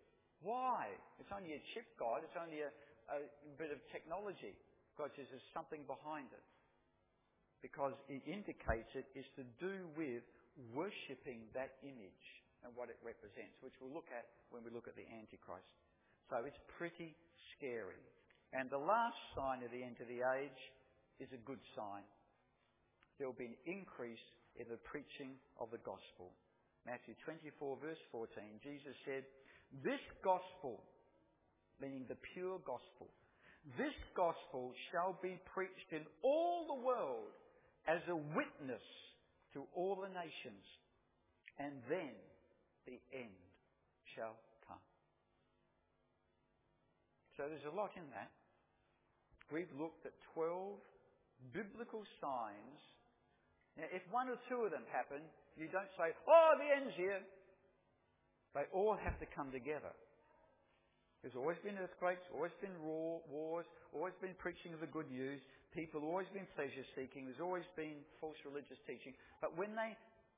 Why? It's only a chip, God. It's only a, a bit of technology. God says there's something behind it. Because it indicates it is to do with worshipping that image and what it represents, which we'll look at when we look at the Antichrist. So it's pretty scary. And the last sign of the end of the age is a good sign. There will be an increase in the preaching of the gospel. Matthew 24 verse 14, Jesus said, this gospel, meaning the pure gospel, this gospel shall be preached in all the world as a witness to all the nations, and then the end shall come. So there's a lot in that. We've looked at 12 biblical signs. Now, if one or two of them happen, you don't say, oh, the end's here. They all have to come together. There's always been earthquakes, always been wars, always been preaching of the good news. People always been pleasure seeking. There's always been false religious teaching. But when they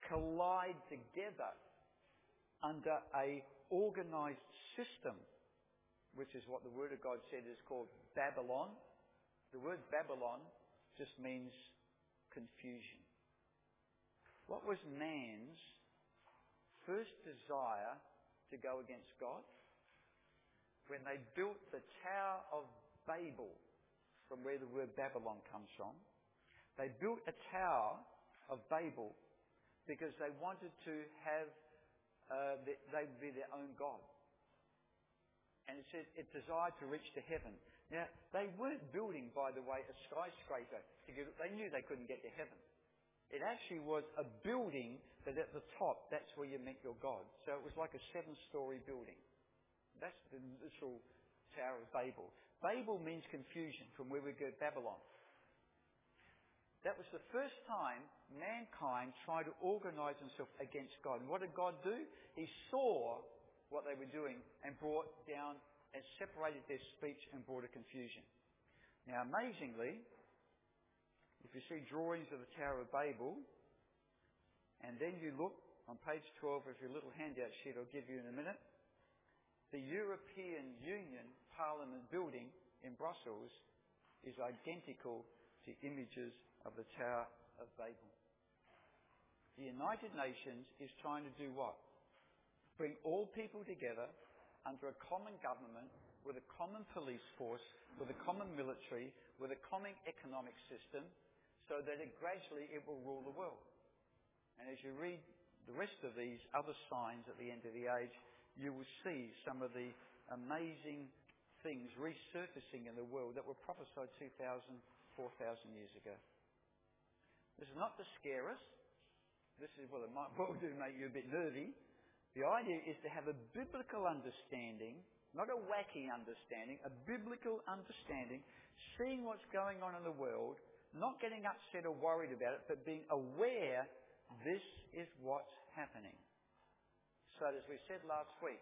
collide together under a organized system, which is what the Word of God said is called Babylon, the word Babylon just means confusion. What was man's first desire to go against God? When they built the Tower of Babel, from where the word Babylon comes from, they built a Tower of Babel because they wanted to have, uh, they'd be their own God. And it said it desired to reach to heaven. Now, they weren't building, by the way, a skyscraper get, they knew they couldn't get to heaven. It actually was a building that at the top, that's where you met your God. So it was like a seven story building. That's the literal Tower of Babel. Babel means confusion, from where we go Babylon. That was the first time mankind tried to organize themselves against God. And what did God do? He saw what they were doing and brought down and separated their speech and brought a confusion. Now, amazingly, if you see drawings of the Tower of Babel, and then you look on page 12 of your little handout sheet I'll give you in a minute, the European Union Parliament building in Brussels is identical to images of the Tower of Babel. The United Nations is trying to do what? Bring all people together under a common government with a common police force, with a common military, with a common economic system, so that it gradually it will rule the world. And as you read the rest of these other signs at the end of the age, you will see some of the amazing things resurfacing in the world that were prophesied 2,000, 4,000 years ago. This is not to scare us. This is, well, it might (laughs) well do make you a bit nervy. The idea is to have a biblical understanding, not a wacky understanding, a biblical understanding, seeing what's going on in the world, not getting upset or worried about it, but being aware this is what's happening. So as we said last week,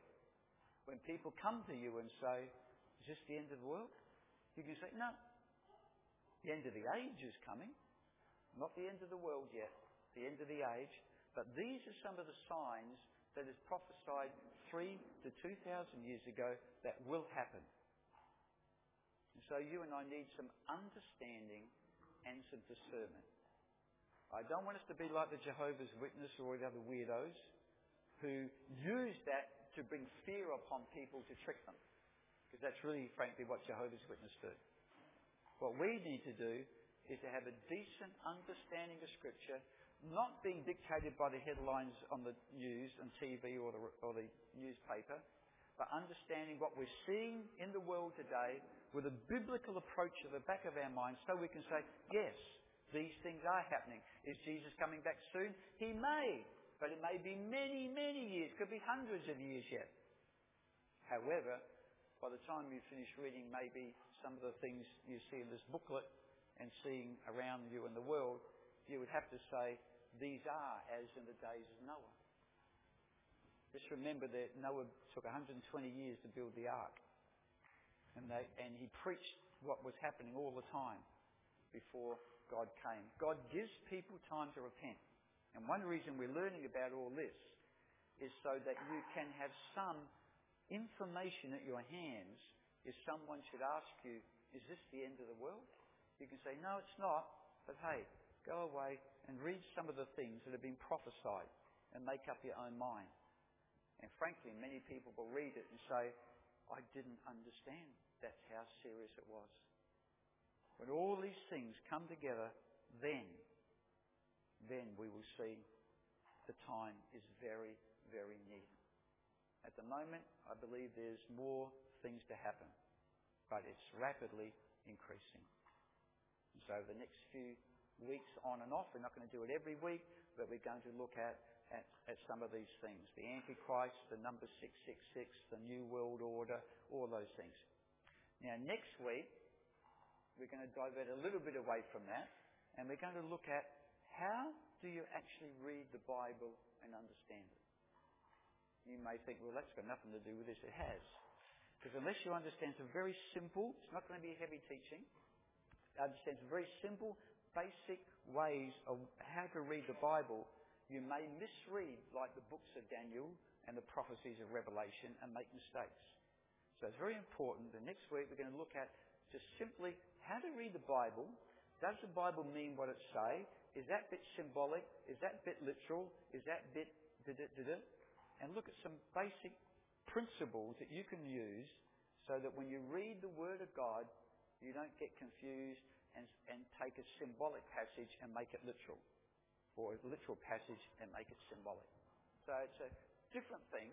when people come to you and say, is this the end of the world? You can say, no. The end of the age is coming. Not the end of the world yet, the end of the age. But these are some of the signs that is prophesied three to two thousand years ago that will happen. And so you and I need some understanding and some discernment. I don't want us to be like the Jehovah's Witness or the other weirdos who use that to bring fear upon people to trick them. Because that's really, frankly, what Jehovah's Witness do. What we need to do is to have a decent understanding of Scripture, not being dictated by the headlines on the news and TV or the, or the newspaper, but understanding what we're seeing in the world today with a biblical approach at the back of our minds so we can say, yes, these things are happening. Is Jesus coming back soon? He may, but it may be many, many years, could be hundreds of years yet. However, by the time you finish reading maybe some of the things you see in this booklet, and seeing around you in the world, you would have to say, these are as in the days of Noah. Just remember that Noah took 120 years to build the ark. And, they, and he preached what was happening all the time before God came. God gives people time to repent. And one reason we're learning about all this is so that you can have some information at your hands if someone should ask you, is this the end of the world? You can say, no, it's not, but hey, go away and read some of the things that have been prophesied and make up your own mind. And frankly, many people will read it and say, I didn't understand. That's how serious it was. When all these things come together, then, then we will see the time is very, very near. At the moment, I believe there's more things to happen, but it's rapidly increasing. So the next few weeks on and off, we're not going to do it every week, but we're going to look at, at, at some of these things. The Antichrist, the number 666, the New World Order, all those things. Now next week, we're going to divert a little bit away from that, and we're going to look at how do you actually read the Bible and understand it. You may think, well, that's got nothing to do with this. It has. Because unless you understand some very simple, it's not going to be heavy teaching, understand some very simple, basic ways of how to read the Bible, you may misread like the books of Daniel and the prophecies of Revelation and make mistakes. So it's very important that next week we're going to look at just simply how to read the Bible. Does the Bible mean what it say? Is that bit symbolic? Is that bit literal? Is that bit it? And look at some basic principles that you can use so that when you read the Word of God, you don't get confused and, and take a symbolic passage and make it literal, or a literal passage and make it symbolic. So it's a different thing,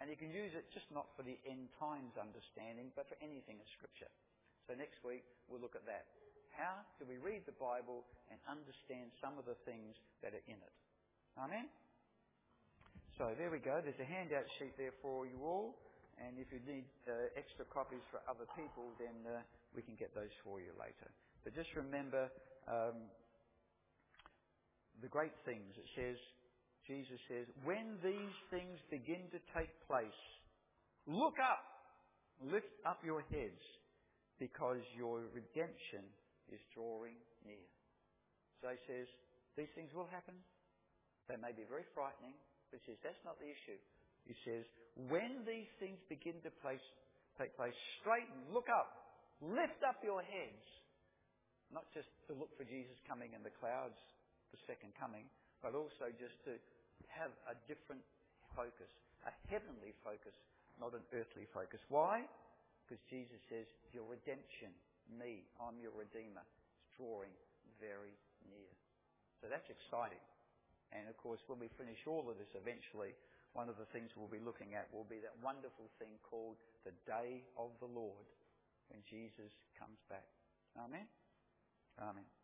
And you can use it just not for the end times understanding, but for anything in Scripture. So next week we'll look at that. How do we read the Bible and understand some of the things that are in it? Amen? So there we go. There's a handout sheet there for you all. And if you need uh, extra copies for other people, then uh, we can get those for you later. But just remember um, the great things. It says, Jesus says, when these things begin to take place, look up, lift up your heads, because your redemption is drawing near. So he says, these things will happen. They may be very frightening, but he says that's not the issue. He says, when these things begin to place, take place, straighten, look up, lift up your heads. Not just to look for Jesus coming in the clouds, the second coming, but also just to have a different focus, a heavenly focus, not an earthly focus. Why? Because Jesus says, Your redemption, me, I'm your Redeemer, is drawing very near. So that's exciting. And of course, when we finish all of this eventually, one of the things we'll be looking at will be that wonderful thing called the day of the Lord when Jesus comes back. Amen? Amen.